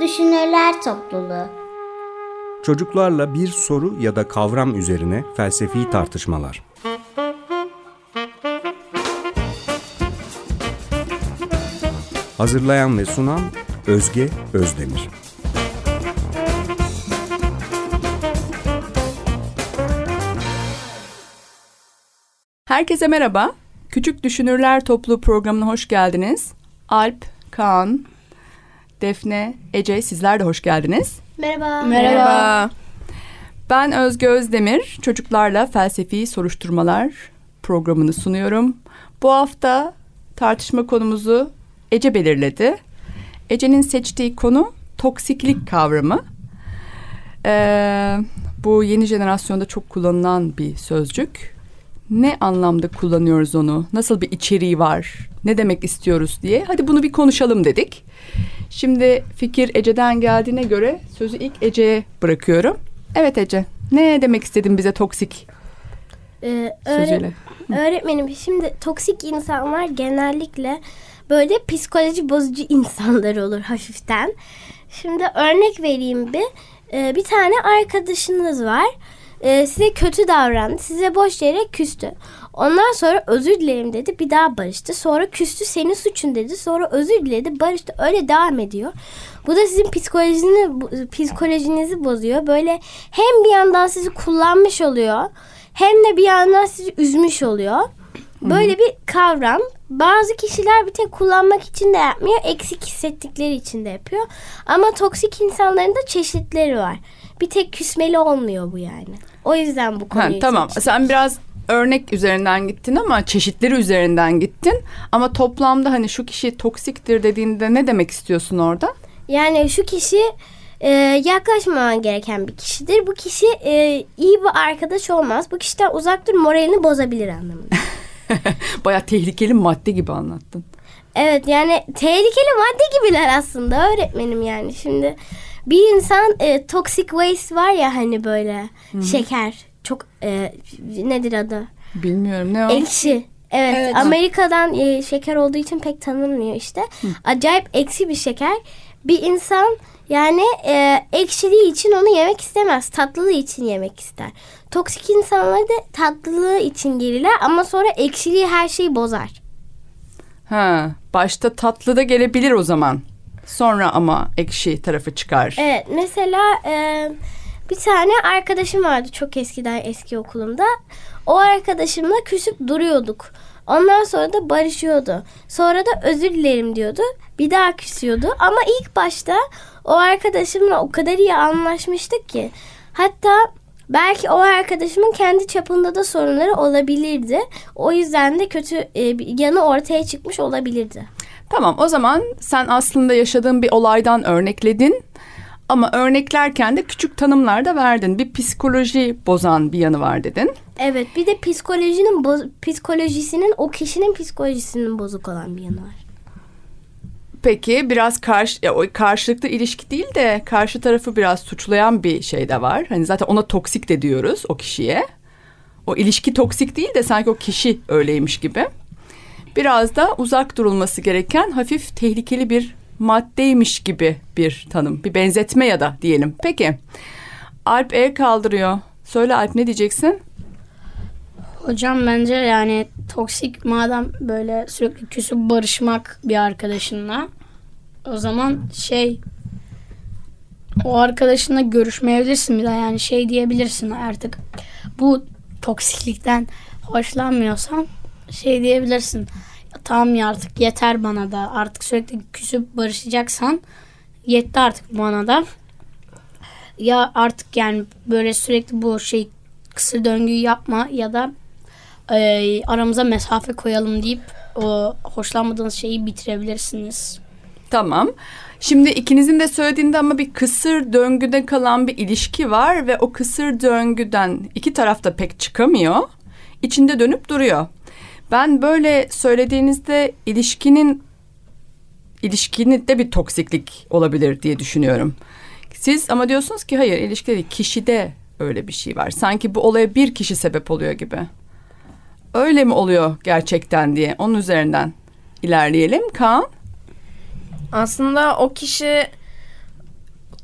Düşünürler Topluluğu Çocuklarla bir soru ya da kavram üzerine felsefi tartışmalar. Hazırlayan ve sunan Özge Özdemir. Herkese merhaba. Küçük Düşünürler Topluluğu programına hoş geldiniz. Alp, Kaan, Defne, Ece sizler de hoş geldiniz. Merhaba. Merhaba. Ben Özge Özdemir. Çocuklarla felsefi soruşturmalar programını sunuyorum. Bu hafta tartışma konumuzu Ece belirledi. Ece'nin seçtiği konu toksiklik kavramı. Ee, bu yeni jenerasyonda çok kullanılan bir sözcük. Ne anlamda kullanıyoruz onu? Nasıl bir içeriği var? Ne demek istiyoruz diye. Hadi bunu bir konuşalım dedik. Şimdi fikir Ece'den geldiğine göre sözü ilk Ece'ye bırakıyorum. Evet Ece, ne demek istedin bize toksik Ee, sözüyle? öğretmenim şimdi toksik insanlar genellikle böyle psikoloji bozucu insanlar olur hafiften. Şimdi örnek vereyim bir. Ee, bir tane arkadaşınız var. Ee, size kötü davrandı. Size boş yere küstü. Ondan sonra özür dilerim dedi. Bir daha barıştı. Sonra küstü senin suçun dedi. Sonra özür diledi. Barıştı. Öyle devam ediyor. Bu da sizin psikolojini, bu- psikolojinizi bozuyor. Böyle hem bir yandan sizi kullanmış oluyor. Hem de bir yandan sizi üzmüş oluyor. Böyle bir kavram. Bazı kişiler bir tek kullanmak için de yapmıyor. Eksik hissettikleri için de yapıyor. Ama toksik insanların da çeşitleri var. Bir tek küsmeli olmuyor bu yani. O yüzden bu Ha, konuyu tamam. seçtim. Sen biraz örnek üzerinden gittin ama çeşitleri üzerinden gittin. Ama toplamda hani şu kişi toksiktir dediğinde ne demek istiyorsun orada? Yani şu kişi e, yaklaşmaman gereken bir kişidir. Bu kişi e, iyi bir arkadaş olmaz. Bu kişiden uzak dur moralini bozabilir anlamında. Baya tehlikeli madde gibi anlattın. Evet yani tehlikeli madde gibiler aslında öğretmenim yani. Şimdi bir insan e, toxic waste var ya hani böyle şeker çok e, nedir adı? Bilmiyorum ne o? Ekşi. Evet, Amerika'dan e, şeker olduğu için pek tanınmıyor işte. Acayip eksi bir şeker. Bir insan yani e, ekşiliği için onu yemek istemez. Tatlılığı için yemek ister. Toksik insanlar da tatlılığı için gelirler ama sonra ekşiliği her şeyi bozar. Ha, başta tatlı da gelebilir o zaman. Sonra ama ekşi tarafı çıkar. Evet mesela e, bir tane arkadaşım vardı çok eskiden eski okulumda. O arkadaşımla küsüp duruyorduk. Ondan sonra da barışıyordu. Sonra da özür dilerim diyordu. Bir daha küsüyordu. Ama ilk başta o arkadaşımla o kadar iyi anlaşmıştık ki. Hatta belki o arkadaşımın kendi çapında da sorunları olabilirdi. O yüzden de kötü e, yanı ortaya çıkmış olabilirdi. Tamam o zaman sen aslında yaşadığın bir olaydan örnekledin. Ama örneklerken de küçük tanımlar da verdin. Bir psikoloji bozan bir yanı var dedin. Evet bir de psikolojinin boz- psikolojisinin o kişinin psikolojisinin bozuk olan bir yanı var. Peki biraz karşı karşılıklı ilişki değil de karşı tarafı biraz suçlayan bir şey de var. Hani zaten ona toksik de diyoruz o kişiye. O ilişki toksik değil de sanki o kişi öyleymiş gibi. Biraz da uzak durulması gereken hafif tehlikeli bir maddeymiş gibi bir tanım. Bir benzetme ya da diyelim. Peki. Alp el kaldırıyor. Söyle Alp ne diyeceksin? Hocam bence yani toksik madem böyle sürekli küsüp barışmak bir arkadaşınla o zaman şey o arkadaşınla görüşmeyebilirsin bir daha yani şey diyebilirsin artık bu toksiklikten hoşlanmıyorsan şey diyebilirsin "Ya tamam ya artık yeter bana da artık sürekli küsüp barışacaksan yetti artık bana da ya artık yani böyle sürekli bu şey kısır döngüyü yapma ya da e, aramıza mesafe koyalım deyip o hoşlanmadığınız şeyi bitirebilirsiniz. Tamam. Şimdi ikinizin de söylediğinde ama bir kısır döngüde kalan bir ilişki var ve o kısır döngüden iki taraf da pek çıkamıyor. İçinde dönüp duruyor. Ben böyle söylediğinizde ilişkinin ilişkinin de bir toksiklik olabilir diye düşünüyorum. Siz ama diyorsunuz ki hayır ilişkide değil, kişide öyle bir şey var. Sanki bu olaya bir kişi sebep oluyor gibi. Öyle mi oluyor gerçekten diye onun üzerinden ilerleyelim. Kaan? Aslında o kişi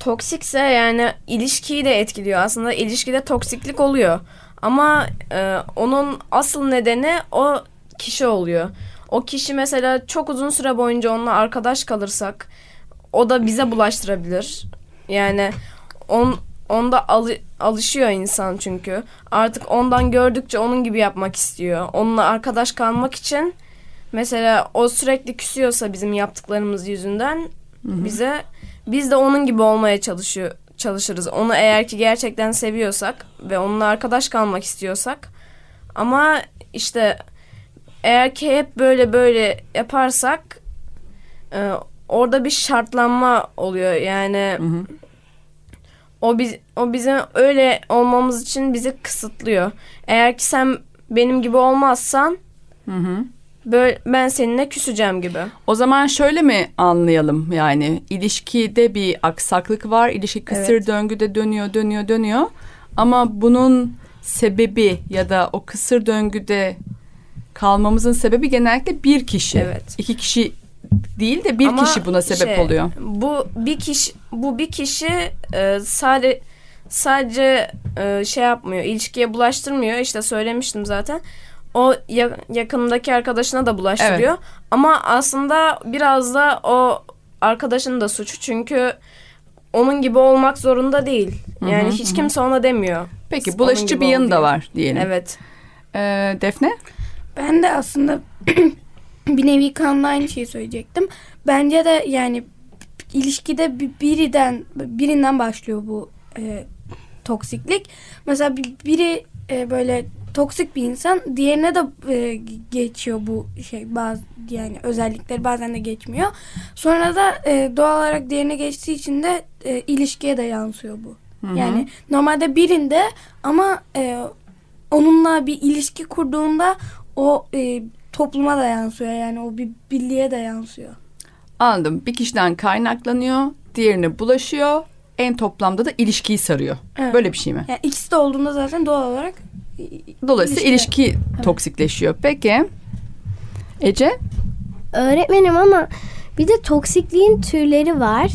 toksikse yani ilişkiyi de etkiliyor. Aslında ilişkide toksiklik oluyor. Ama e, onun asıl nedeni o kişi oluyor. O kişi mesela çok uzun süre boyunca onunla arkadaş kalırsak o da bize bulaştırabilir. Yani on, onda alı- alışıyor insan çünkü. Artık ondan gördükçe onun gibi yapmak istiyor. Onunla arkadaş kalmak için mesela o sürekli küsüyorsa bizim yaptıklarımız yüzünden bize biz de onun gibi olmaya çalışıyor çalışırız. Onu eğer ki gerçekten seviyorsak ve onunla arkadaş kalmak istiyorsak ama işte eğer ki hep böyle böyle yaparsak e, orada bir şartlanma oluyor. Yani o biz o bizim öyle olmamız için bizi kısıtlıyor. Eğer ki sen benim gibi olmazsan böyle ben seninle küseceğim gibi. O zaman şöyle mi anlayalım yani ilişkide bir aksaklık var. İlişki kısır Evet. döngüde dönüyor dönüyor dönüyor. Ama bunun sebebi ya da o kısır döngüde kalmamızın sebebi genellikle bir kişi. Evet. İki kişi değil de bir Ama kişi buna sebep şey, oluyor. Bu bir kişi bu bir kişi e, sadece sadece e, şey yapmıyor, ilişkiye bulaştırmıyor. İşte söylemiştim zaten. O ya- yakındaki arkadaşına da bulaştırıyor. Ama aslında biraz da o arkadaşın da suçu. Çünkü onun gibi olmak zorunda değil. Yani hiç kimse ona demiyor. Peki bulaşıcı bir yanı da var diyelim. Evet. Ee, Defne? Ben de aslında bir nevi kanla aynı şeyi söyleyecektim. Bence de yani ilişkide bir- biriden birinden başlıyor bu e, toksiklik. Mesela bir- biri e, böyle toksik bir insan diğerine de e, geçiyor bu şey bazı yani özellikleri bazen de geçmiyor. Sonra da e, doğal olarak diğerine geçtiği için de e, ilişkiye de yansıyor bu. Yani normalde birinde ama e, onunla bir ilişki kurduğunda o e, topluma da yansıyor yani o bir birliğe de yansıyor. Anladım. Bir kişiden kaynaklanıyor, diğerine bulaşıyor. En toplamda da ilişkiyi sarıyor. Evet. Böyle bir şey mi? Yani ikisi de olduğunda zaten doğal olarak Dolayısıyla İlişki. ilişki toksikleşiyor. Peki. Ece? Öğretmenim ama bir de toksikliğin türleri var.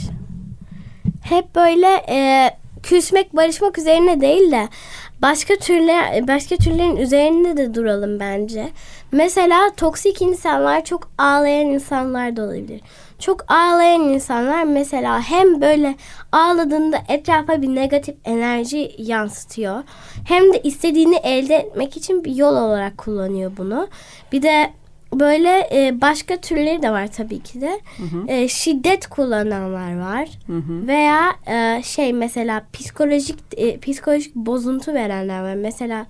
Hep böyle e, küsmek barışmak üzerine değil de başka türler başka türlerin üzerinde de duralım bence. Mesela toksik insanlar çok ağlayan insanlar da olabilir. Çok ağlayan insanlar mesela hem böyle ağladığında etrafa bir negatif enerji yansıtıyor. Hem de istediğini elde etmek için bir yol olarak kullanıyor bunu. Bir de böyle e, başka türleri de var tabii ki de. E, şiddet kullananlar var. Veya e, şey mesela psikolojik e, psikolojik bozuntu verenler var. Mesela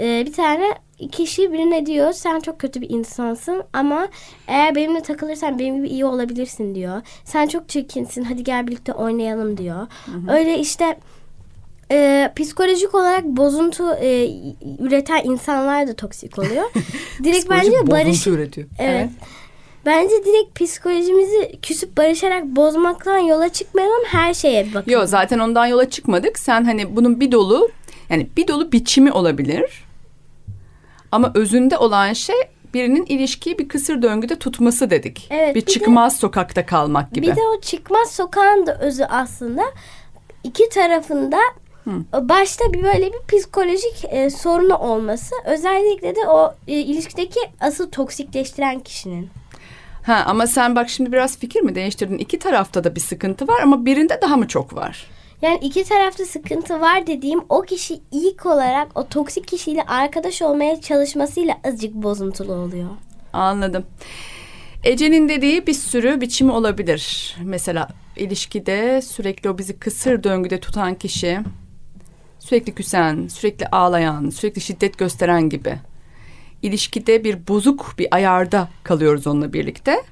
e, bir tane kişi birine diyor sen çok kötü bir insansın ama eğer benimle takılırsan benim gibi iyi olabilirsin diyor. Sen çok çirkinsin hadi gel birlikte oynayalım diyor. Öyle işte e, psikolojik olarak bozuntu e, üreten insanlar da toksik oluyor. Direkt bence barış üretiyor. Evet. Bence direkt psikolojimizi küsüp barışarak bozmaktan yola çıkmayalım her şeye bakalım. Yok zaten ondan yola çıkmadık. Sen hani bunun bir dolu yani bir dolu biçimi olabilir. Ama özünde olan şey birinin ilişkiyi bir kısır döngüde tutması dedik. Evet, bir bir de- çıkmaz sokakta kalmak gibi. Bir de o çıkmaz sokağın da özü aslında iki tarafında başta bir böyle bir psikolojik e, sorunu olması. Özellikle de o e, ilişkideki asıl toksikleştiren kişinin. Ha ama sen bak şimdi biraz fikir mi değiştirdin? İki tarafta da bir sıkıntı var ama birinde daha mı çok var? Yani iki tarafta sıkıntı var dediğim o kişi ilk olarak o toksik kişiyle arkadaş olmaya çalışmasıyla azıcık bozuntulu oluyor. Anladım. Ece'nin dediği bir sürü biçimi olabilir. Mesela ilişkide sürekli o bizi kısır döngüde tutan kişi sürekli küsen, sürekli ağlayan, sürekli şiddet gösteren gibi. İlişkide bir bozuk bir ayarda kalıyoruz onunla birlikte.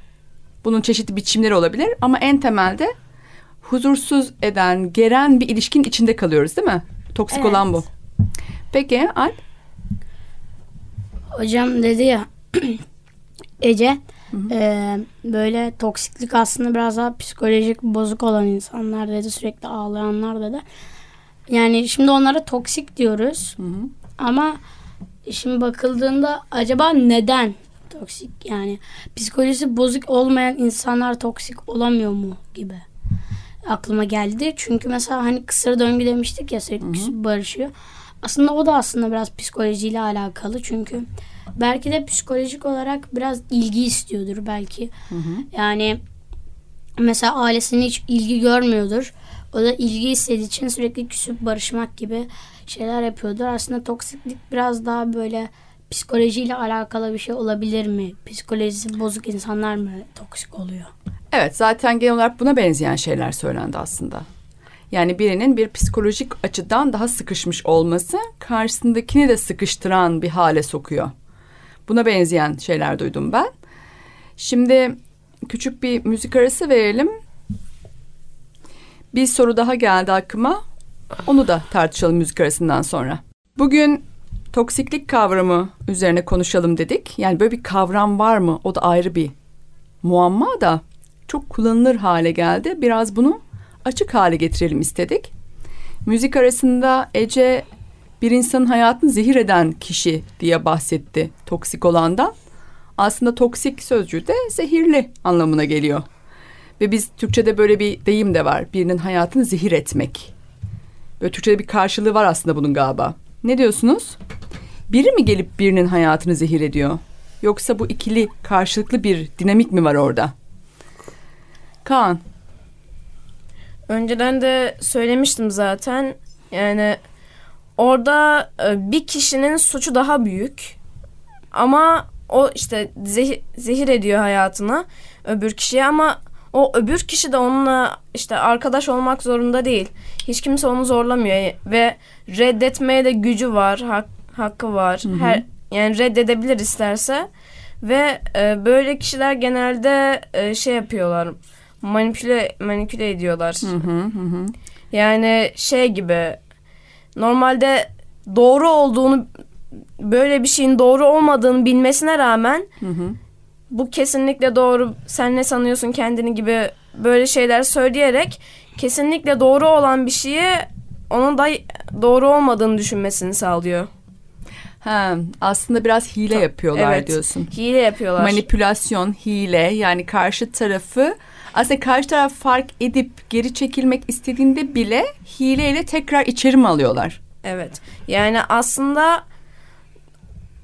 Bunun çeşitli biçimleri olabilir ama en temelde huzursuz eden, geren bir ilişkinin içinde kalıyoruz değil mi? Toksik Evet. olan bu. Peki Alp? Hocam dedi ya Ece e, böyle toksiklik aslında biraz daha psikolojik bozuk olan insanlar dedi sürekli ağlayanlar dedi. Yani şimdi onlara toksik diyoruz ama şimdi bakıldığında acaba neden toksik yani psikolojisi bozuk olmayan insanlar toksik olamıyor mu gibi. aklıma geldi. Çünkü mesela hani kısır döngü demiştik ya sürekli küsüp barışıyor. Aslında o da aslında biraz psikolojiyle alakalı. Çünkü belki de psikolojik olarak biraz ilgi istiyordur belki. Yani mesela ailesinin hiç ilgi görmüyordur. O da ilgi istediği için sürekli küsüp barışmak gibi şeyler yapıyordur. Aslında toksiklik biraz daha böyle psikolojiyle alakalı bir şey olabilir mi? Psikolojisi bozuk insanlar mı toksik oluyor? Evet zaten genel olarak buna benzeyen şeyler söylendi aslında. Yani birinin bir psikolojik açıdan daha sıkışmış olması karşısındakini de sıkıştıran bir hale sokuyor. Buna benzeyen şeyler duydum ben. Şimdi küçük bir müzik arası verelim. Bir soru daha geldi aklıma. Onu da tartışalım müzik arasından sonra. Bugün toksiklik kavramı üzerine konuşalım dedik. Yani böyle bir kavram var mı? O da ayrı bir muamma da çok kullanılır hale geldi. Biraz bunu açık hale getirelim istedik. Müzik arasında Ece bir insanın hayatını zehir eden kişi diye bahsetti toksik olandan. Aslında toksik sözcüğü de zehirli anlamına geliyor. Ve biz Türkçe'de böyle bir deyim de var. Birinin hayatını zehir etmek. Böyle Türkçe'de bir karşılığı var aslında bunun galiba. Ne diyorsunuz? Biri mi gelip birinin hayatını zehir ediyor? Yoksa bu ikili karşılıklı bir dinamik mi var orada? Kaan. Önceden de söylemiştim zaten. Yani orada e, bir kişinin suçu daha büyük. Ama o işte zehir, zehir ediyor hayatına öbür kişiye ama o öbür kişi de onunla işte arkadaş olmak zorunda değil. Hiç kimse onu zorlamıyor ve reddetmeye de gücü var, hak, hakkı var. Her yani reddedebilir isterse ve e, böyle kişiler genelde e, şey yapıyorlar. Manipüle manipüle ediyorlar. Yani şey gibi normalde doğru olduğunu böyle bir şeyin doğru olmadığını bilmesine rağmen bu kesinlikle doğru sen ne sanıyorsun kendini gibi böyle şeyler söyleyerek kesinlikle doğru olan bir şeyi onun da doğru olmadığını düşünmesini sağlıyor. Ha, aslında biraz hile yapıyorlar evet. diyorsun. Hile yapıyorlar. Manipülasyon, hile yani karşı tarafı aslında karşı taraf fark edip geri çekilmek istediğinde bile hileyle tekrar içeri mi alıyorlar? Evet. Yani aslında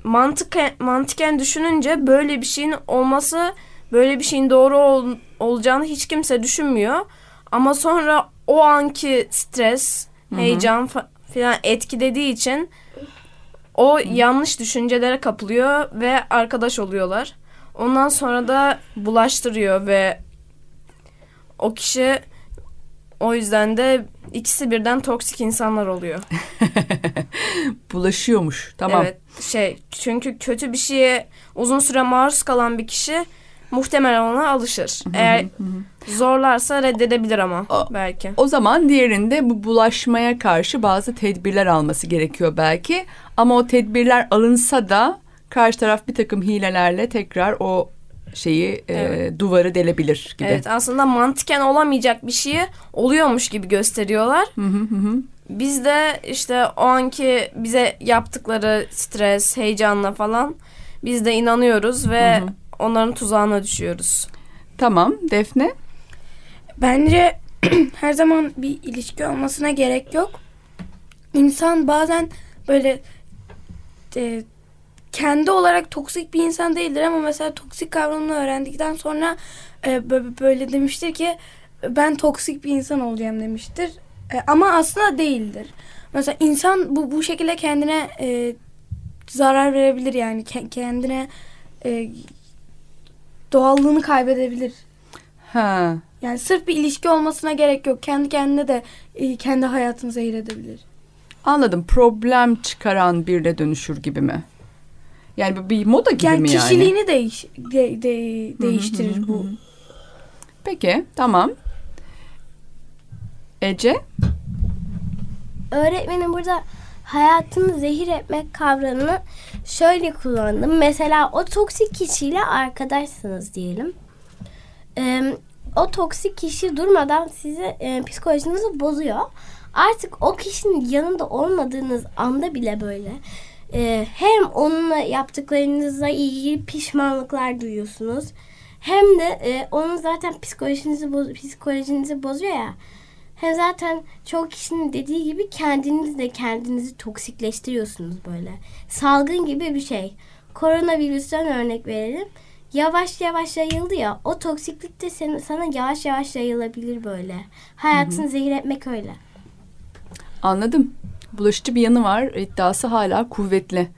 mantıken, mantıken düşününce böyle bir şeyin olması, böyle bir şeyin doğru ol, olacağını hiç kimse düşünmüyor. Ama sonra o anki stres, heyecan fa- falan etkilediği için o yanlış düşüncelere kapılıyor ve arkadaş oluyorlar. Ondan sonra da bulaştırıyor ve o kişi o yüzden de ikisi birden toksik insanlar oluyor. Bulaşıyormuş. Tamam. Evet şey çünkü kötü bir şeye uzun süre maruz kalan bir kişi muhtemelen ona alışır. Eğer zorlarsa reddedebilir ama O- belki. O zaman diğerinde bu bulaşmaya karşı bazı tedbirler alması gerekiyor belki. Ama o tedbirler alınsa da karşı taraf bir takım hilelerle tekrar o şeyi e, Evet. duvarı delebilir gibi. Evet aslında mantıken olamayacak bir şeyi oluyormuş gibi gösteriyorlar. Hı hı hı. Biz de işte o anki bize yaptıkları stres, heyecanla falan biz de inanıyoruz ve onların tuzağına düşüyoruz. Tamam Defne. Bence her zaman bir ilişki olmasına gerek yok. İnsan bazen böyle e, kendi olarak toksik bir insan değildir ama mesela toksik kavramını öğrendikten sonra e, bö- böyle demiştir ki ben toksik bir insan olacağım demiştir. E, ama aslında değildir. Mesela insan bu bu şekilde kendine e, zarar verebilir yani Ke- kendine e, doğallığını kaybedebilir. Ha. Yani sırf bir ilişki olmasına gerek yok. Kendi kendine de e, kendi hayatını zehir edebilir. Anladım. Problem çıkaran birine dönüşür gibi mi? Yani bir moda gibi Yani mi yani? kişiliğini değiş de- de- değiştirir bu. Peki tamam. Ece? Öğretmenim burada hayatını zehir etmek kavramını şöyle kullandım. Mesela o toksik kişiyle arkadaşsınız diyelim. Ee, o toksik kişi durmadan sizi e, psikolojinizi bozuyor. Artık o kişinin yanında olmadığınız anda bile böyle e, hem onunla yaptıklarınızla ilgili pişmanlıklar duyuyorsunuz. Hem de e, onun zaten psikolojinizi boz, psikolojinizi bozuyor ya. Hem zaten çoğu kişinin dediği gibi kendiniz de kendinizi toksikleştiriyorsunuz böyle. Salgın gibi bir şey. Koronavirüsten örnek verelim. Yavaş yavaş yayıldı ya. O toksiklik de senin, sana yavaş yavaş yayılabilir böyle. Hayatını zehir etmek öyle. Anladım. Bulaşıcı bir yanı var. İddiası hala kuvvetli.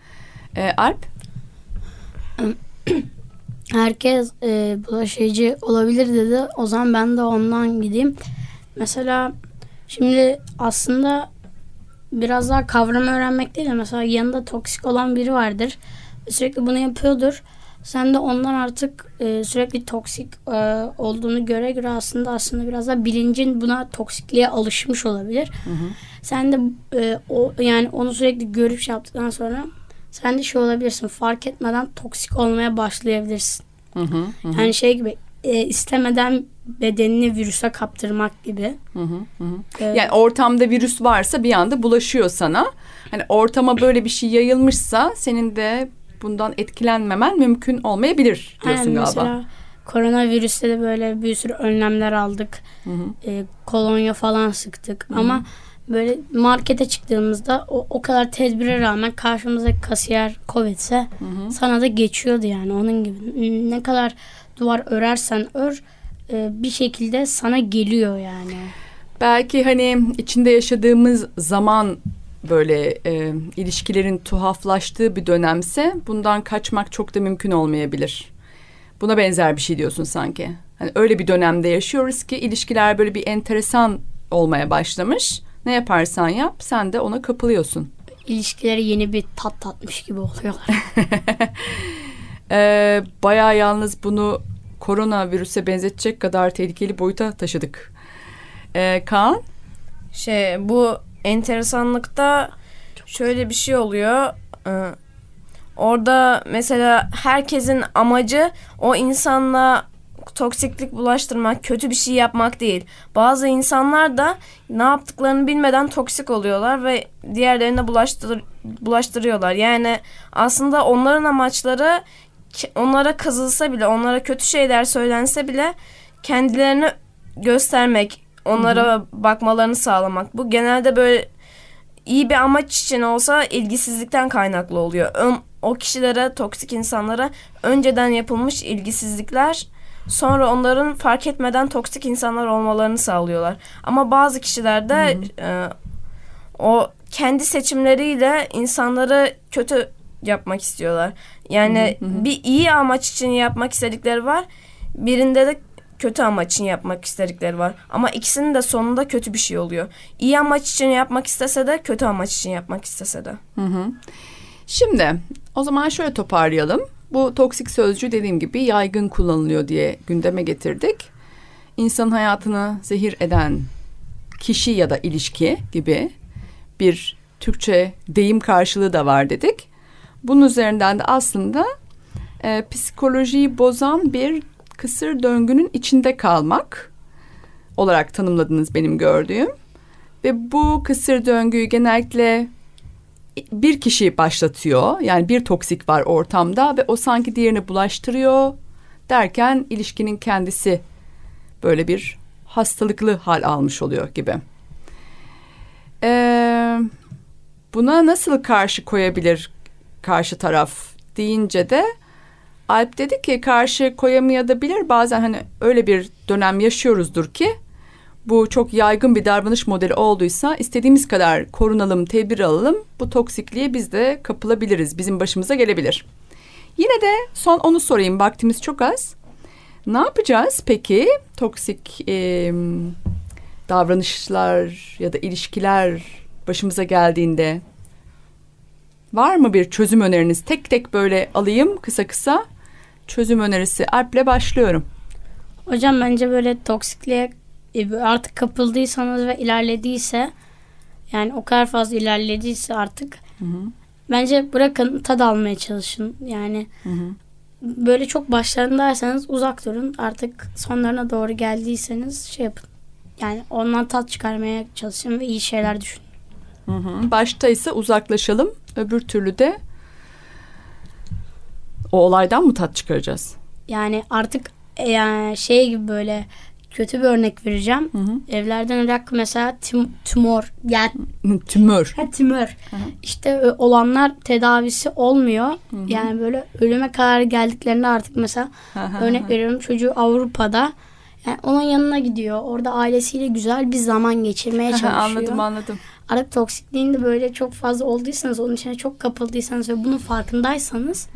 Ee, Alp? herkes e, bulaşıcı olabilir dedi. O zaman ben de ondan gideyim. Mesela şimdi aslında biraz daha kavramı öğrenmek değil de mesela yanında toksik olan biri vardır. Sürekli bunu yapıyordur. Sen de ondan artık e, sürekli toksik e, olduğunu göre göre aslında aslında biraz da bilincin buna toksikliğe alışmış olabilir. Sen de e, o yani onu sürekli görüp şey yaptıktan sonra sen de şey olabilirsin fark etmeden toksik olmaya başlayabilirsin. Hı hı, hı hı, Yani şey gibi e, istemeden bedenini virüse kaptırmak gibi. hı hı, hı hı. E, Yani ortamda virüs varsa bir anda bulaşıyor sana. Hani ortama böyle bir şey yayılmışsa senin de bundan etkilenmemen mümkün olmayabilir diyorsun aynen, galiba. Mesela koronavirüste de böyle bir sürü önlemler aldık. Hı hı. E, kolonya falan sıktık ama böyle markete çıktığımızda o, o kadar tedbire rağmen karşımızdaki kasiyer Covid'se sana da geçiyordu yani onun gibi. Ne kadar duvar örersen ör e, bir şekilde sana geliyor yani. Belki hani içinde yaşadığımız zaman böyle e, ilişkilerin tuhaflaştığı bir dönemse bundan kaçmak çok da mümkün olmayabilir. Buna benzer bir şey diyorsun sanki. Hani öyle bir dönemde yaşıyoruz ki ilişkiler böyle bir enteresan olmaya başlamış. Ne yaparsan yap sen de ona kapılıyorsun. İlişkileri yeni bir tat tatmış gibi oluyorlar. Ee, bayağı yalnız bunu koronavirüse benzetecek kadar tehlikeli boyuta taşıdık. Ee, Kaan? Şey bu enteresanlıkta şöyle bir şey oluyor. Ee, orada mesela herkesin amacı o insanla toksiklik bulaştırmak, kötü bir şey yapmak değil. Bazı insanlar da ne yaptıklarını bilmeden toksik oluyorlar ve diğerlerine bulaştır, bulaştırıyorlar. Yani aslında onların amaçları onlara kazılsa bile, onlara kötü şeyler söylense bile kendilerini göstermek, onlara bakmalarını sağlamak. Bu genelde böyle iyi bir amaç için olsa ilgisizlikten kaynaklı oluyor. Ön- o kişilere, toksik insanlara önceden yapılmış ilgisizlikler sonra onların fark etmeden toksik insanlar olmalarını sağlıyorlar. Ama bazı kişilerde e, o kendi seçimleriyle insanları kötü yapmak istiyorlar. Yani bir iyi amaç için yapmak istedikleri var. Birinde de kötü amaç için yapmak istedikleri var. Ama ikisinin de sonunda kötü bir şey oluyor. İyi amaç için yapmak istese de kötü amaç için yapmak istese de. Hı hı. Şimdi o zaman şöyle toparlayalım. Bu toksik sözcüğü dediğim gibi yaygın kullanılıyor diye gündeme getirdik. İnsanın hayatını zehir eden kişi ya da ilişki gibi bir Türkçe deyim karşılığı da var dedik. Bunun üzerinden de aslında e, psikolojiyi bozan bir kısır döngünün içinde kalmak olarak tanımladınız benim gördüğüm. Ve bu kısır döngüyü genellikle bir kişi başlatıyor. Yani bir toksik var ortamda ve o sanki diğerini bulaştırıyor derken ilişkinin kendisi böyle bir hastalıklı hal almış oluyor gibi. Ee, buna nasıl karşı koyabilir karşı taraf deyince de Alp dedi ki karşı koyamayabilir bazen hani öyle bir dönem yaşıyoruzdur ki bu çok yaygın bir davranış modeli olduysa istediğimiz kadar korunalım, tedbir alalım. Bu toksikliğe biz de kapılabiliriz. Bizim başımıza gelebilir. Yine de son onu sorayım. Vaktimiz çok az. Ne yapacağız peki toksik e, davranışlar ya da ilişkiler başımıza geldiğinde? Var mı bir çözüm öneriniz? Tek tek böyle alayım kısa kısa. Çözüm önerisi. Alp'le başlıyorum. Hocam bence böyle toksikliğe e, artık kapıldıysanız ve ilerlediyse yani o kadar fazla ilerlediyse artık bence bırakın tad almaya çalışın. Yani böyle çok başlarındaysanız uzak durun. Artık sonlarına doğru geldiyseniz şey yapın. Yani ondan tat çıkarmaya çalışın ve iyi şeyler düşünün. Hı hı. Başta ise uzaklaşalım. Öbür türlü de o olaydan mı tat çıkaracağız? Yani artık e, yani şey gibi böyle kötü bir örnek vereceğim. Hı hı. Evlerden ırak mesela tim- tümör. Yani Tümör. ha, tümör. İşte e, olanlar tedavisi olmuyor. Yani böyle ölüme kadar geldiklerinde artık mesela örnek veriyorum çocuğu Avrupa'da yani onun yanına gidiyor. Orada ailesiyle güzel bir zaman geçirmeye çalışıyor. anladım anladım. Artık toksikliğin de böyle çok fazla olduysanız, onun içine çok kapıldıysanız ve bunun farkındaysanız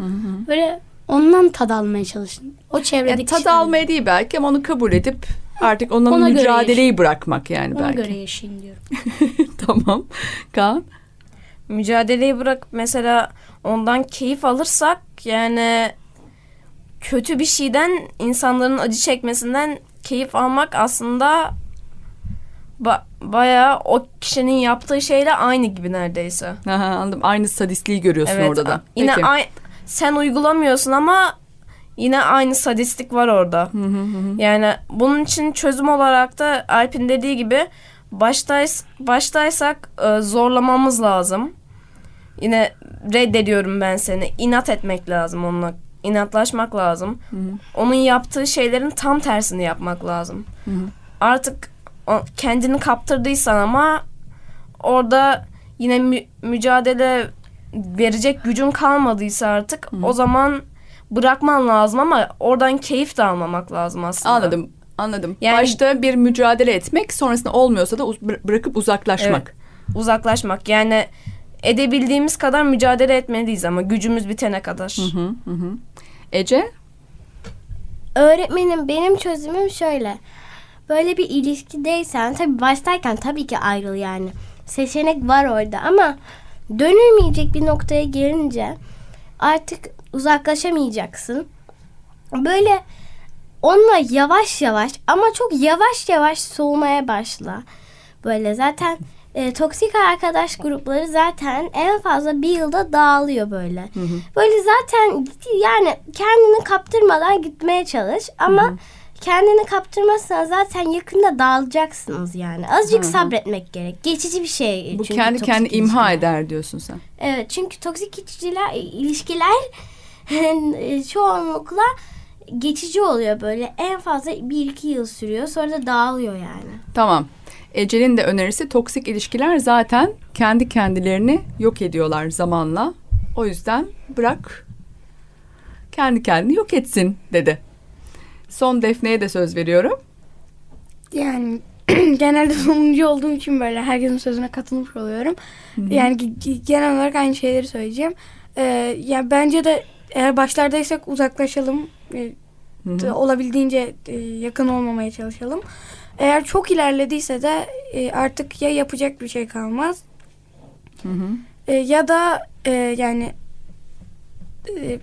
böyle ondan tad almaya çalışın. O çevredeki Yani tad kişiler- almaya değil belki ama onu kabul edip artık ondan Ona göre mücadeleyi bırakmak yani ona belki. göre yaşayın diyorum. tamam. Kaan. mücadeleyi bırak mesela ondan keyif alırsak yani kötü bir şeyden insanların acı çekmesinden keyif almak aslında ba- bayağı o kişinin yaptığı şeyle aynı gibi neredeyse. Aha, anladım. Aynı sadistliği görüyorsun Evet. orada da. Yine Peki. ay- sen uygulamıyorsun ama yine aynı sadistlik var orada. Yani bunun için çözüm olarak da Alp'in dediği gibi baştays baştaysak e, zorlamamız lazım. Yine reddediyorum ben seni. İnat etmek lazım onunla. İnatlaşmak lazım. Onun yaptığı şeylerin tam tersini yapmak lazım. Artık o- kendini kaptırdıysan ama orada yine mü- mücadele verecek gücün kalmadıysa artık o zaman bırakman lazım ama oradan keyif de almamak lazım aslında. Anladım. Anladım. Yani- Başta bir mücadele etmek, sonrasında olmuyorsa da uz- bıra- bırakıp uzaklaşmak. Uzaklaşmak yani edebildiğimiz kadar mücadele etmeliyiz ama gücümüz bitene kadar. Hı hı hı. Ece? Öğretmenim benim çözümüm şöyle. Böyle bir ilişkideysen tabii baştayken tabii ki ayrıl yani. Seçenek var orada ama dönülmeyecek bir noktaya gelince artık uzaklaşamayacaksın. Böyle onunla yavaş yavaş ama çok yavaş yavaş soğumaya başla. Böyle zaten e, toksik arkadaş grupları zaten en fazla bir yılda dağılıyor böyle. Böyle zaten yani kendini kaptırmadan gitmeye çalış ama kendini kaptırmazsan zaten yakında dağılacaksınız yani. Azıcık sabretmek gerek. Geçici bir şey. Bu çünkü kendi kendi imha eder diyorsun sen. Evet çünkü toksik ilişkiler, ilişkiler çoğunlukla geçici oluyor böyle. En fazla bir iki yıl sürüyor sonra da dağılıyor yani. Tamam. Ece'nin de önerisi toksik ilişkiler zaten kendi kendilerini yok ediyorlar zamanla. O yüzden bırak kendi kendini yok etsin dedi. Son Defne'ye de söz veriyorum. Yani genelde sonuncu olduğum için böyle herkesin sözüne katılmış oluyorum. Yani ge- ge- genel olarak aynı şeyleri söyleyeceğim. Ee, yani bence de eğer başlardaysak uzaklaşalım. Ee, de olabildiğince e, yakın olmamaya çalışalım. Eğer çok ilerlediyse de e, artık ya yapacak bir şey kalmaz e, ya da e, yani e,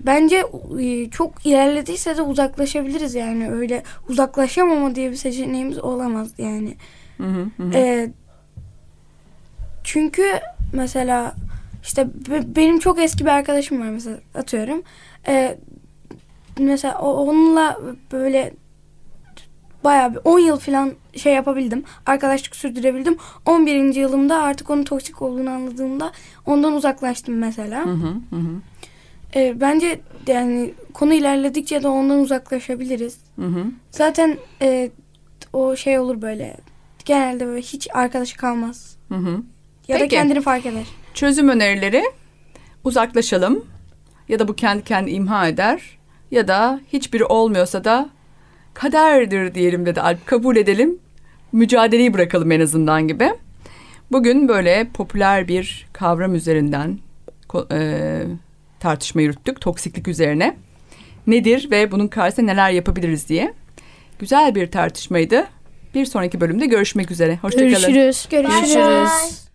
bence e, çok ilerlediyse de uzaklaşabiliriz yani öyle uzaklaşamama diye bir seçeneğimiz olamaz yani. Hı hı, hı. E, çünkü mesela işte be- benim çok eski bir arkadaşım var mesela atıyorum. E, mesela onunla böyle bayağı bir 10 yıl falan şey yapabildim. Arkadaşlık sürdürebildim. 11. yılımda artık onun toksik olduğunu anladığımda ondan uzaklaştım mesela. Hı, hı hı, E, bence yani konu ilerledikçe de ondan uzaklaşabiliriz. hı hı. Zaten e, o şey olur böyle. Genelde böyle hiç arkadaşı kalmaz. Hı hı. Ya da Peki. kendini fark eder. Çözüm önerileri uzaklaşalım ya da bu kendi kendi imha eder ya da hiçbiri olmuyorsa da kaderdir diyelim dedi Alp kabul edelim mücadeleyi bırakalım en azından gibi. Bugün böyle popüler bir kavram üzerinden e, tartışma yürüttük toksiklik üzerine. Nedir ve bunun karşısında neler yapabiliriz diye. Güzel bir tartışmaydı. Bir sonraki bölümde görüşmek üzere. Hoşçakalın. Görüşürüz. Görüşürüz. Bye bye.